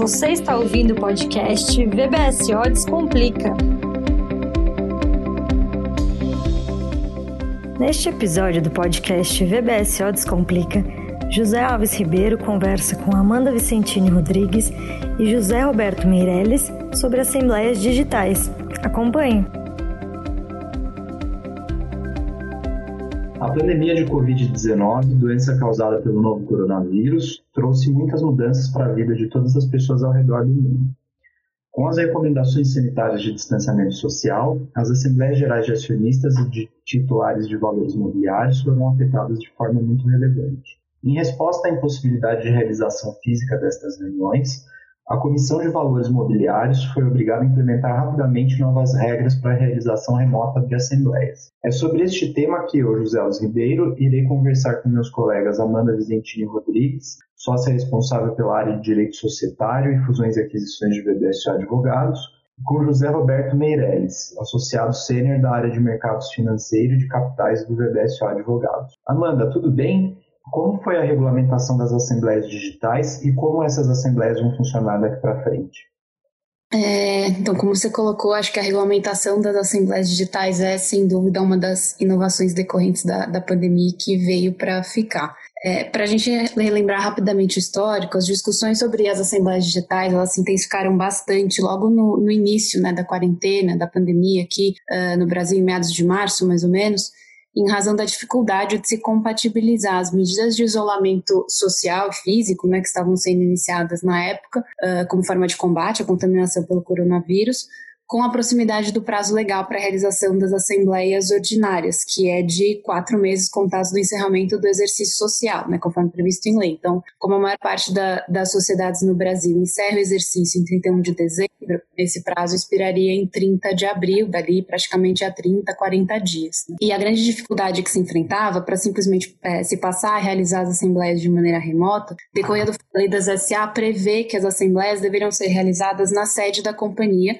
Você está ouvindo o podcast VBSO Descomplica. Neste episódio do podcast VBSO Descomplica, José Alves Ribeiro conversa com Amanda Vicentini Rodrigues e José Roberto Meirelles sobre assembleias digitais. Acompanhe! A pandemia de Covid-19, doença causada pelo novo coronavírus, trouxe muitas mudanças para a vida de todas as pessoas ao redor do mundo. Com as recomendações sanitárias de distanciamento social, as assembleias gerais de acionistas e de titulares de valores imobiliários foram afetadas de forma muito relevante. Em resposta à impossibilidade de realização física destas reuniões, a Comissão de Valores Mobiliários foi obrigada a implementar rapidamente novas regras para a realização remota de assembleias. É sobre este tema que eu, José Alves Ribeiro, irei conversar com meus colegas Amanda Vizentini Rodrigues, sócia responsável pela área de Direito Societário e Fusões e Aquisições de BBSO Advogados, e com José Roberto Meirelles, associado sênior da área de Mercados Financeiros de Capitais do VBSO Advogados. Amanda, tudo bem? Como foi a regulamentação das assembleias digitais e como essas assembleias vão funcionar daqui para frente? É, então, como você colocou, acho que a regulamentação das assembleias digitais é, sem dúvida, uma das inovações decorrentes da, da pandemia que veio para ficar. É, para a gente relembrar rapidamente o histórico, as discussões sobre as assembleias digitais elas se intensificaram bastante logo no, no início né, da quarentena, da pandemia aqui uh, no Brasil, em meados de março, mais ou menos em razão da dificuldade de se compatibilizar as medidas de isolamento social e físico né, que estavam sendo iniciadas na época, uh, como forma de combate à contaminação pelo coronavírus, com a proximidade do prazo legal para a realização das assembleias ordinárias, que é de quatro meses contados do encerramento do exercício social, né, conforme previsto em lei. Então, como a maior parte da, das sociedades no Brasil encerra o exercício em 31 de dezembro, esse prazo expiraria em 30 de abril, dali praticamente a 30, 40 dias. Né? E a grande dificuldade que se enfrentava para simplesmente é, se passar a realizar as assembleias de maneira remota, decorria do lei das SA prevê que as assembleias deveriam ser realizadas na sede da companhia,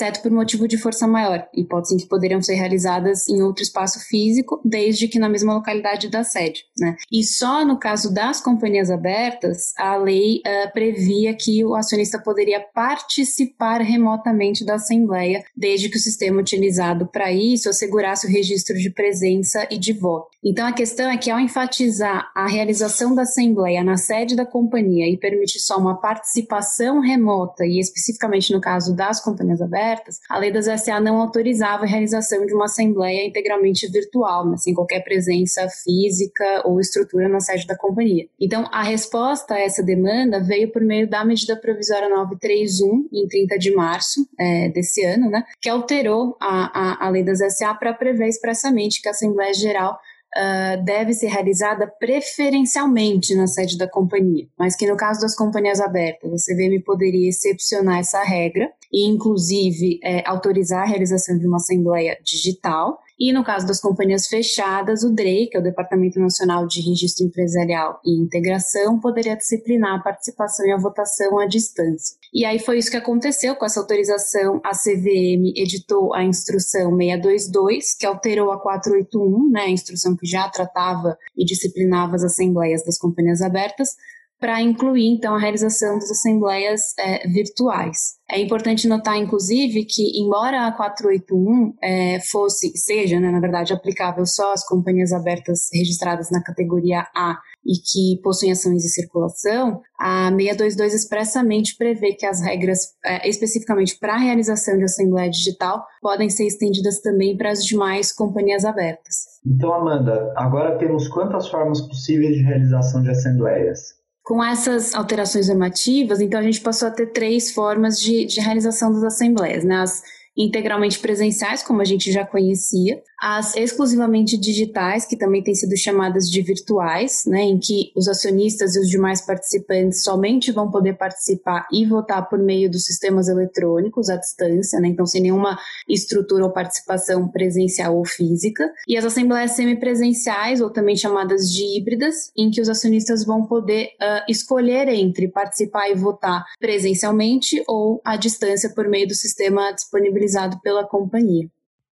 exceto por motivo de força maior, hipótese em que poderiam ser realizadas em outro espaço físico, desde que na mesma localidade da sede. Né? E só no caso das companhias abertas, a lei uh, previa que o acionista poderia participar remotamente da assembleia, desde que o sistema utilizado para isso assegurasse o registro de presença e de voto. Então a questão é que ao enfatizar a realização da assembleia na sede da companhia e permitir só uma participação remota, e especificamente no caso das companhias abertas, a lei das SA não autorizava a realização de uma assembleia integralmente virtual, mas sem qualquer presença física ou estrutura na sede da companhia. Então, a resposta a essa demanda veio por meio da medida provisória 931, em 30 de março é, desse ano, né, que alterou a, a, a lei das SA para prever expressamente que a Assembleia Geral uh, deve ser realizada preferencialmente na sede da companhia, mas que no caso das companhias abertas, a CVM poderia excepcionar essa regra e, inclusive, é, autorizar a realização de uma assembleia digital e no caso das companhias fechadas, o DREI, que é o Departamento Nacional de Registro Empresarial e Integração, poderia disciplinar a participação e a votação à distância. E aí foi isso que aconteceu com essa autorização. A CVM editou a instrução 622, que alterou a 481, né, a instrução que já tratava e disciplinava as assembleias das companhias abertas, para incluir então a realização das assembleias é, virtuais. É importante notar, inclusive, que embora a 481 é, fosse, seja, né, na verdade, aplicável só às companhias abertas registradas na categoria A e que possuem ações de circulação, a 622 expressamente prevê que as regras, é, especificamente para a realização de assembleia digital, podem ser estendidas também para as demais companhias abertas. Então, Amanda, agora temos quantas formas possíveis de realização de assembleias? Com essas alterações normativas, então a gente passou a ter três formas de, de realização das assembleias, né? As integralmente presenciais, como a gente já conhecia, as exclusivamente digitais, que também têm sido chamadas de virtuais, né, em que os acionistas e os demais participantes somente vão poder participar e votar por meio dos sistemas eletrônicos à distância, né, então sem nenhuma estrutura ou participação presencial ou física, e as assembleias semipresenciais, ou também chamadas de híbridas, em que os acionistas vão poder uh, escolher entre participar e votar presencialmente ou à distância por meio do sistema disponibilizado pela companhia.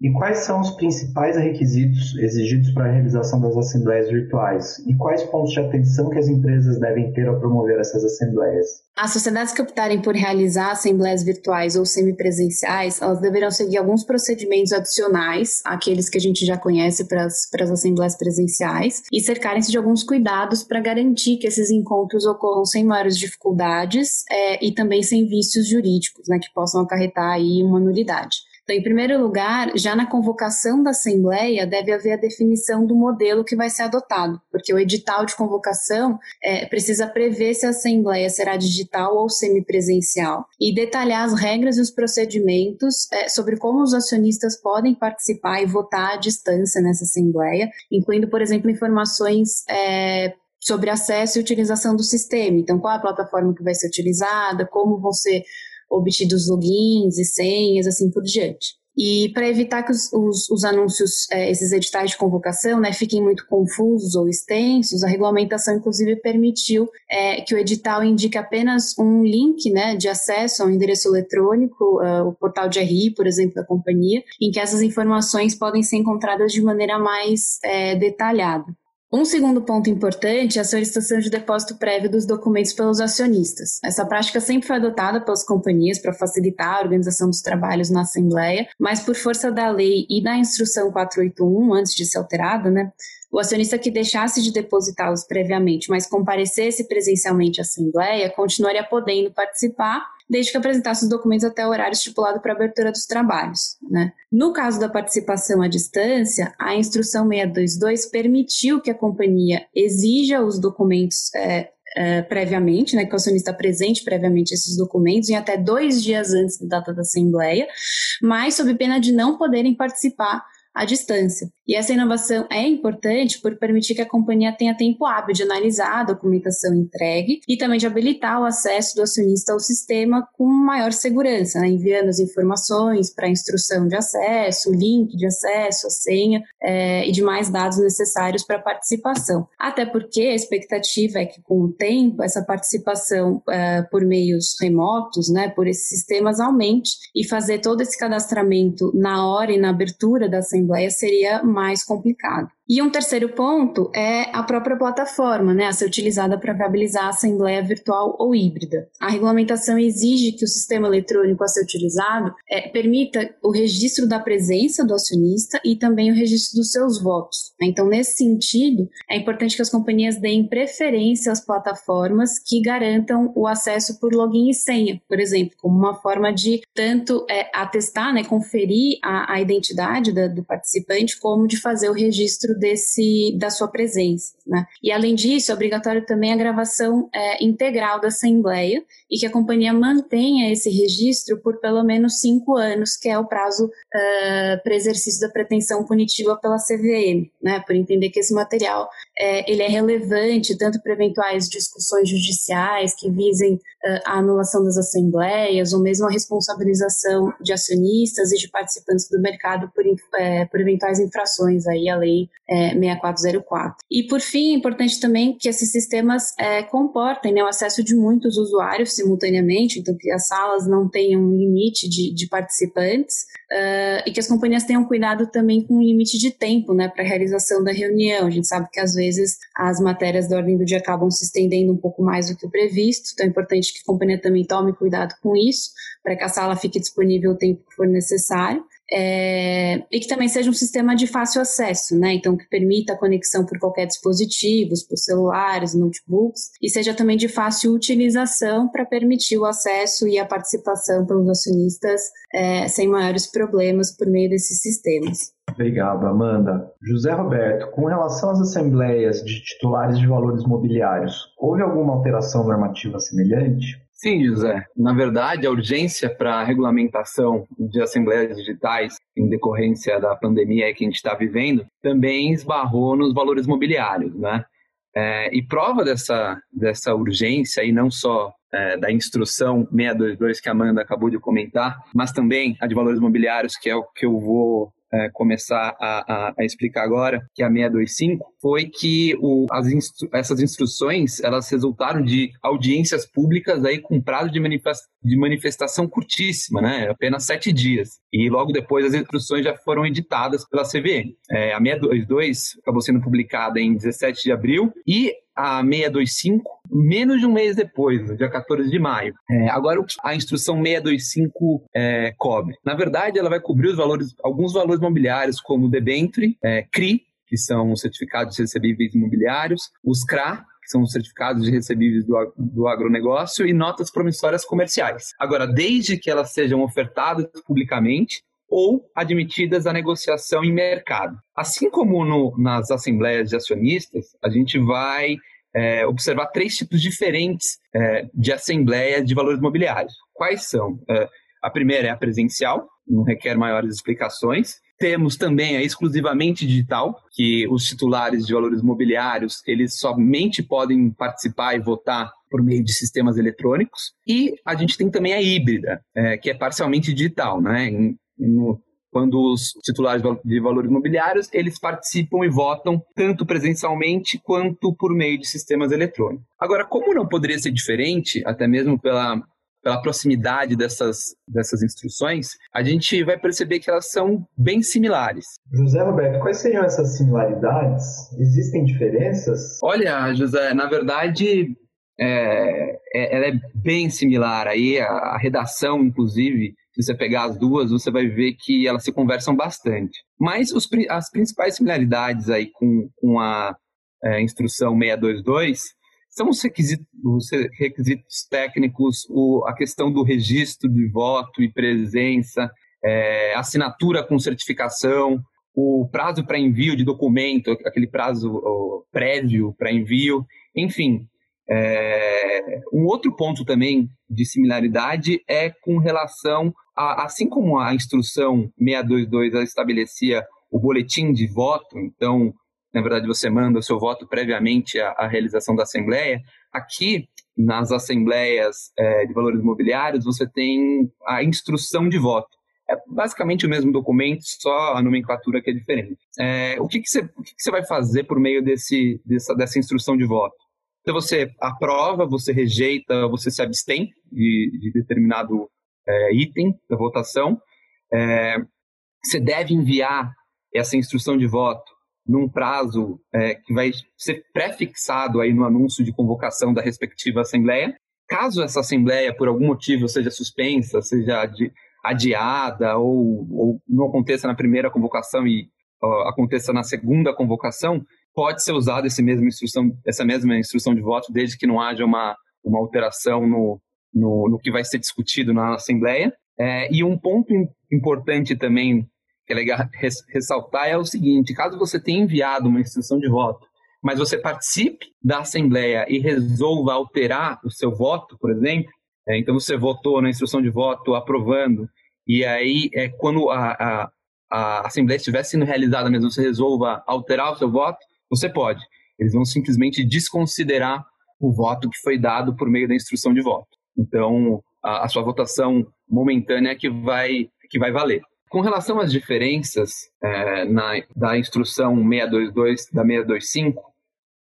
E quais são os principais requisitos exigidos para a realização das assembleias virtuais? E quais pontos de atenção que as empresas devem ter ao promover essas assembleias? As sociedades que optarem por realizar assembleias virtuais ou semipresenciais, elas deverão seguir alguns procedimentos adicionais àqueles que a gente já conhece para as, para as assembleias presenciais e cercarem-se de alguns cuidados para garantir que esses encontros ocorram sem maiores dificuldades é, e também sem vícios jurídicos, né, que possam acarretar aí uma nulidade. Então, em primeiro lugar, já na convocação da Assembleia, deve haver a definição do modelo que vai ser adotado, porque o edital de convocação é, precisa prever se a Assembleia será digital ou semipresencial e detalhar as regras e os procedimentos é, sobre como os acionistas podem participar e votar à distância nessa Assembleia, incluindo, por exemplo, informações é, sobre acesso e utilização do sistema. Então, qual a plataforma que vai ser utilizada, como vão ser obtidos logins e senhas, assim por diante. E para evitar que os, os, os anúncios, é, esses editais de convocação, né, fiquem muito confusos ou extensos, a regulamentação, inclusive, permitiu é, que o edital indique apenas um link né, de acesso ao endereço eletrônico, uh, o portal de RI, por exemplo, da companhia, em que essas informações podem ser encontradas de maneira mais é, detalhada. Um segundo ponto importante é a solicitação de depósito prévio dos documentos pelos acionistas. Essa prática sempre foi adotada pelas companhias para facilitar a organização dos trabalhos na Assembleia, mas por força da lei e da instrução 481, antes de ser alterada, né, o acionista que deixasse de depositá-los previamente, mas comparecesse presencialmente à Assembleia, continuaria podendo participar desde que apresentasse os documentos até o horário estipulado para abertura dos trabalhos. Né? No caso da participação à distância, a instrução 622 permitiu que a companhia exija os documentos é, é, previamente, né, que o acionista apresente previamente esses documentos em até dois dias antes da data da Assembleia, mas sob pena de não poderem participar à distância. E essa inovação é importante por permitir que a companhia tenha tempo hábil de analisar a documentação entregue e também de habilitar o acesso do acionista ao sistema com maior segurança, né, enviando as informações para a instrução de acesso, o link de acesso, a senha é, e demais dados necessários para a participação. Até porque a expectativa é que, com o tempo, essa participação é, por meios remotos, né, por esses sistemas, aumente e fazer todo esse cadastramento na hora e na abertura da Assembleia seria mais complicado. E um terceiro ponto é a própria plataforma, né, a ser utilizada para viabilizar a assembleia virtual ou híbrida. A regulamentação exige que o sistema eletrônico a ser utilizado é, permita o registro da presença do acionista e também o registro dos seus votos. Então, nesse sentido, é importante que as companhias deem preferência às plataformas que garantam o acesso por login e senha, por exemplo, como uma forma de tanto é, atestar, né, conferir a, a identidade da, do participante, como de fazer o registro desse da sua presença. Né? E além disso, é obrigatório também a gravação é, integral da assembleia e que a companhia mantenha esse registro por pelo menos cinco anos, que é o prazo uh, para exercício da pretensão punitiva pela CVM, né? Por entender que esse material é, ele é relevante tanto para eventuais discussões judiciais que visem uh, a anulação das assembleias ou mesmo a responsabilização de acionistas e de participantes do mercado por, é, por eventuais infrações aí à lei é, 6404. E por fim, é importante também que esses sistemas é, comportem né, o acesso de muitos usuários simultaneamente, então que as salas não tenham limite de, de participantes uh, e que as companhias tenham cuidado também com o limite de tempo né, para a realização da reunião. A gente sabe que às vezes as matérias da ordem do dia acabam se estendendo um pouco mais do que o previsto, então é importante que a companhia também tome cuidado com isso, para que a sala fique disponível o tempo que for necessário é, e que também seja um sistema de fácil acesso, né? Então, que permita a conexão por qualquer dispositivo, por celulares, notebooks, e seja também de fácil utilização para permitir o acesso e a participação pelos acionistas é, sem maiores problemas por meio desses sistemas. Obrigado, Amanda. José Roberto, com relação às assembleias de titulares de valores mobiliários, houve alguma alteração normativa semelhante? Sim, José. Na verdade, a urgência para a regulamentação de assembleias digitais em decorrência da pandemia que a gente está vivendo também esbarrou nos valores mobiliários, né? É, e prova dessa, dessa urgência, e não só é, da instrução 622 que a Amanda acabou de comentar, mas também a de valores mobiliários, que é o que eu vou é, começar a, a, a, explicar agora, que é a 625, foi que o, as instru essas instruções elas resultaram de audiências públicas aí com prazo de, manifest de manifestação curtíssima, né? apenas sete dias. E logo depois as instruções já foram editadas pela CVM. É, a 622 acabou sendo publicada em 17 de abril e a 625 menos de um mês depois, no dia 14 de maio. É, agora, a instrução 625 é, cobre? Na verdade, ela vai cobrir os valores, alguns valores mobiliários, como debenture, é, CRI, que são os certificados de recebíveis imobiliários, os CRA, que são os certificados de recebíveis do, do agronegócio, e notas promissórias comerciais. Agora, desde que elas sejam ofertadas publicamente, ou admitidas à negociação em mercado. Assim como no, nas assembleias de acionistas, a gente vai é, observar três tipos diferentes é, de assembleia de valores imobiliários. Quais são? É, a primeira é a presencial, não requer maiores explicações. Temos também a exclusivamente digital, que os titulares de valores imobiliários, eles somente podem participar e votar por meio de sistemas eletrônicos. E a gente tem também a híbrida, é, que é parcialmente digital, né? No, quando os titulares de valores imobiliários eles participam e votam tanto presencialmente quanto por meio de sistemas eletrônicos. Agora, como não poderia ser diferente, até mesmo pela pela proximidade dessas, dessas instruções, a gente vai perceber que elas são bem similares. José Roberto, quais seriam essas similaridades? Existem diferenças? Olha, José, na verdade, é, é, ela é bem similar. Aí a, a redação, inclusive, se você pegar as duas, você vai ver que elas se conversam bastante. Mas os, as principais similaridades aí com, com a é, instrução 622 são os requisitos, os requisitos técnicos, o, a questão do registro de voto e presença, é, assinatura com certificação, o prazo para envio de documento, aquele prazo prévio para envio, enfim, é, um outro ponto também de similaridade é com relação a, assim como a instrução 622 estabelecia o boletim de voto, então, na verdade, você manda o seu voto previamente à, à realização da assembleia, aqui nas assembleias é, de valores imobiliários você tem a instrução de voto. É basicamente o mesmo documento, só a nomenclatura que é diferente. É, o que, você, que, que vai fazer por meio desse, dessa, dessa instrução de voto? Então você aprova, você rejeita, você se abstém de, de determinado é, item da votação. É, você deve enviar essa instrução de voto num prazo é, que vai ser pré-fixado aí no anúncio de convocação da respectiva assembleia. Caso essa assembleia, por algum motivo, seja suspensa, seja adiada ou, ou não aconteça na primeira convocação e uh, aconteça na segunda convocação, pode ser usada esse mesmo instrução, essa mesma instrução de voto, desde que não haja uma, uma alteração no, no, no que vai ser discutido na Assembleia. É, e um ponto importante também que é legal ressaltar é o seguinte: caso você tenha enviado uma instrução de voto, mas você participe da Assembleia e resolva alterar o seu voto, por exemplo, é, então você votou na instrução de voto aprovando, e aí é, quando a, a, a Assembleia estiver sendo realizada mesmo, você resolva alterar o seu voto, você pode. Eles vão simplesmente desconsiderar o voto que foi dado por meio da instrução de voto. Então, a, a sua votação momentânea é que vai, que vai valer. Com relação às diferenças é, na, da instrução 622 da 625,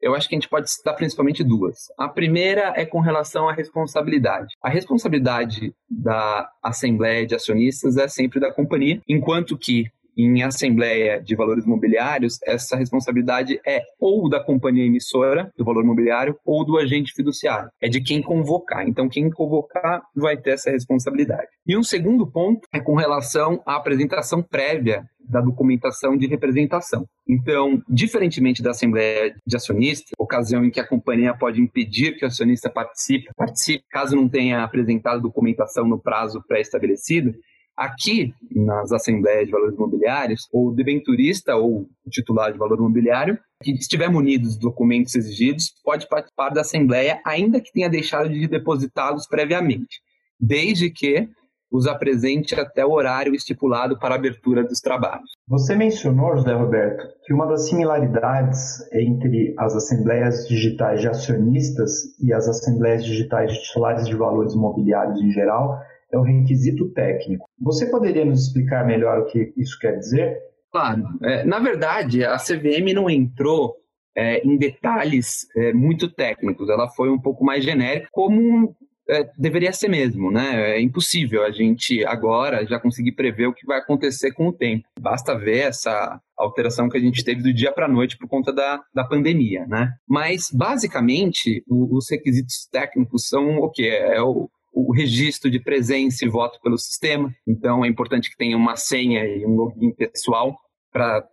eu acho que a gente pode citar principalmente duas. A primeira é com relação à responsabilidade. A responsabilidade da Assembleia de Acionistas é sempre da companhia, enquanto que em assembleia de valores mobiliários, essa responsabilidade é ou da companhia emissora do valor mobiliário ou do agente fiduciário. É de quem convocar. Então, quem convocar vai ter essa responsabilidade. E um segundo ponto é com relação à apresentação prévia da documentação de representação. Então, diferentemente da Assembleia de Acionistas, ocasião em que a companhia pode impedir que o acionista participe, participe caso não tenha apresentado documentação no prazo pré-estabelecido, Aqui, nas assembleias de valores imobiliários, o debenturista ou titular de valor imobiliário, que estiver munido dos documentos exigidos, pode participar da assembleia, ainda que tenha deixado de depositá-los previamente, desde que os apresente até o horário estipulado para abertura dos trabalhos. Você mencionou, José Roberto, que uma das similaridades entre as assembleias digitais de acionistas e as assembleias digitais de titulares de valores imobiliários em geral é um requisito técnico. Você poderia nos explicar melhor o que isso quer dizer? Claro. É, na verdade, a CVM não entrou é, em detalhes é, muito técnicos, ela foi um pouco mais genérica, como é, deveria ser mesmo, né? É impossível a gente agora já conseguir prever o que vai acontecer com o tempo. Basta ver essa alteração que a gente teve do dia para a noite por conta da, da pandemia, né? Mas, basicamente, o, os requisitos técnicos são o que? É o, o registro de presença e voto pelo sistema. Então, é importante que tenha uma senha e um login pessoal para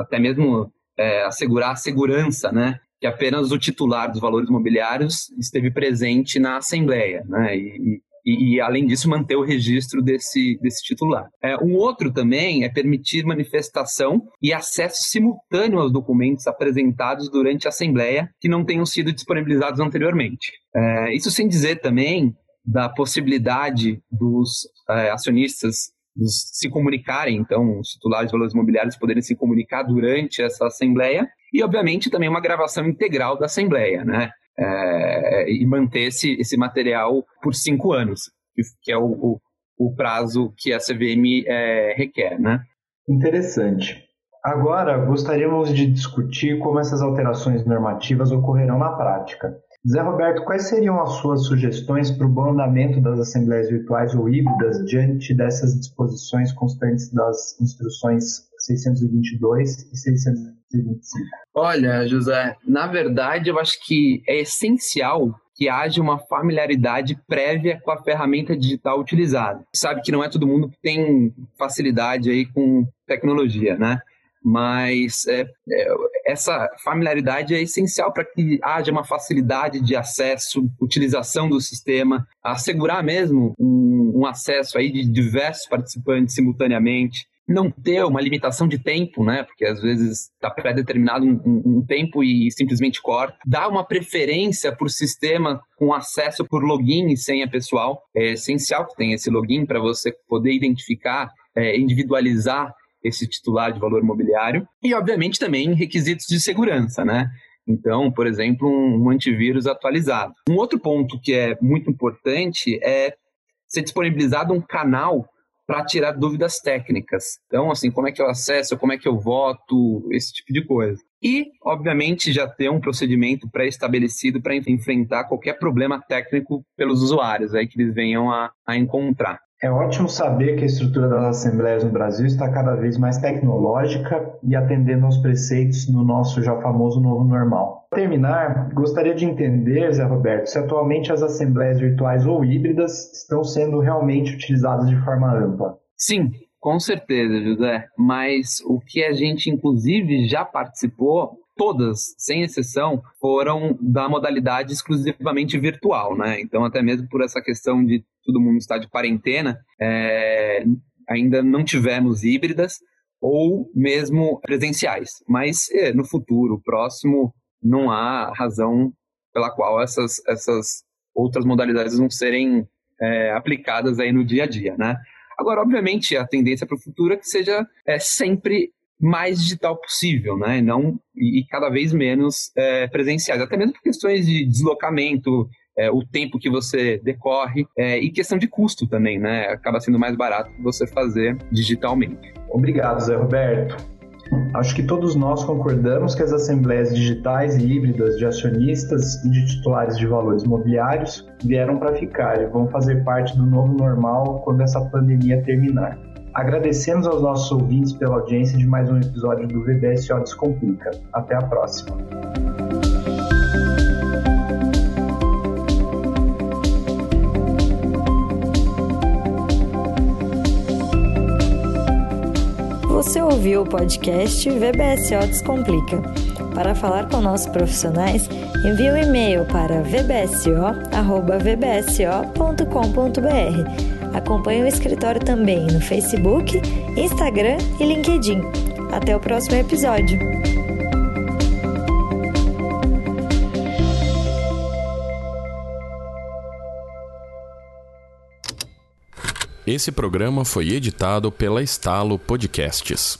até mesmo é, assegurar a segurança, né? que apenas o titular dos valores imobiliários esteve presente na Assembleia, né? E, e, e além disso, manter o registro desse, desse titular. É, um outro também é permitir manifestação e acesso simultâneo aos documentos apresentados durante a Assembleia que não tenham sido disponibilizados anteriormente. É, isso sem dizer também da possibilidade dos é, acionistas se comunicarem, então, os titulares de valores imobiliários poderem se comunicar durante essa assembleia e, obviamente, também uma gravação integral da Assembleia, né? É, e manter esse, esse material por cinco anos, que, é o, o, o, prazo que a CVM é, requer, né? Interessante. Agora, gostaríamos de discutir como essas alterações normativas ocorrerão na prática. Zé Roberto, quais seriam as suas sugestões para o bom andamento das assembleias virtuais ou híbridas diante dessas disposições constantes das instruções 622 e 625? Olha, José, na verdade eu acho que é essencial que haja uma familiaridade prévia com a ferramenta digital utilizada. Sabe que não é todo mundo que tem facilidade aí com tecnologia, né? Mas é, é, essa familiaridade é essencial para que haja uma facilidade de acesso, utilização do sistema, assegurar mesmo um, um acesso aí de diversos participantes simultaneamente, não ter uma limitação de tempo, né? Porque às vezes está pré-determinado um, um, um, tempo e simplesmente corta. Dar uma preferência o sistema com acesso por login e senha pessoal. É essencial que tenha esse login para você poder identificar, é, individualizar esse titular de valor imobiliário e, obviamente, também requisitos de segurança, né? Então, por exemplo, um antivírus atualizado. Um outro ponto que é muito importante é ser disponibilizado um canal para tirar dúvidas técnicas. Então, assim, como é que eu acesso, como é que eu voto, esse tipo de coisa. E, obviamente, já ter um procedimento pré-estabelecido para enfrentar qualquer problema técnico pelos usuários aí que eles venham a, a encontrar. É ótimo saber que a estrutura das assembleias no Brasil está cada vez mais tecnológica e atendendo aos preceitos do nosso já famoso novo normal. Para terminar, gostaria de entender, Zé Roberto, se atualmente as assembleias virtuais ou híbridas estão sendo realmente utilizadas de forma ampla. Sim, com certeza, José. Mas o que a gente, inclusive, já participou todas, sem exceção, foram da modalidade exclusivamente virtual, né? Então, até mesmo por essa questão de todo mundo estar de quarentena, é, ainda não tivemos híbridas ou mesmo presenciais. Mas é, no futuro próximo, não há razão pela qual essas, essas outras modalidades não serem é, aplicadas aí no dia a dia, né? Agora, obviamente, a tendência para o futuro é que seja é, sempre mais digital possível, né? Não, e, e cada vez menos é, presenciais, até mesmo por questões de deslocamento, é, o tempo que você decorre é, e questão de custo também, né? Acaba sendo mais barato você fazer digitalmente. Obrigado, Zé Roberto. Acho que todos nós concordamos que as assembleias digitais e híbridas de acionistas e de titulares de valores mobiliários vieram para ficar e vão fazer parte do novo normal quando essa pandemia terminar. Agradecemos aos nossos ouvintes pela audiência de mais um episódio do VBSO Descomplica. Até a próxima. Você ouviu o podcast VBSO Descomplica. Para falar com nossos profissionais, envie um e-mail para vbso.vbso.com.br Acompanhe o escritório também no Facebook, Instagram e LinkedIn. Até o próximo episódio. Esse programa foi editado pela Estalo Podcasts.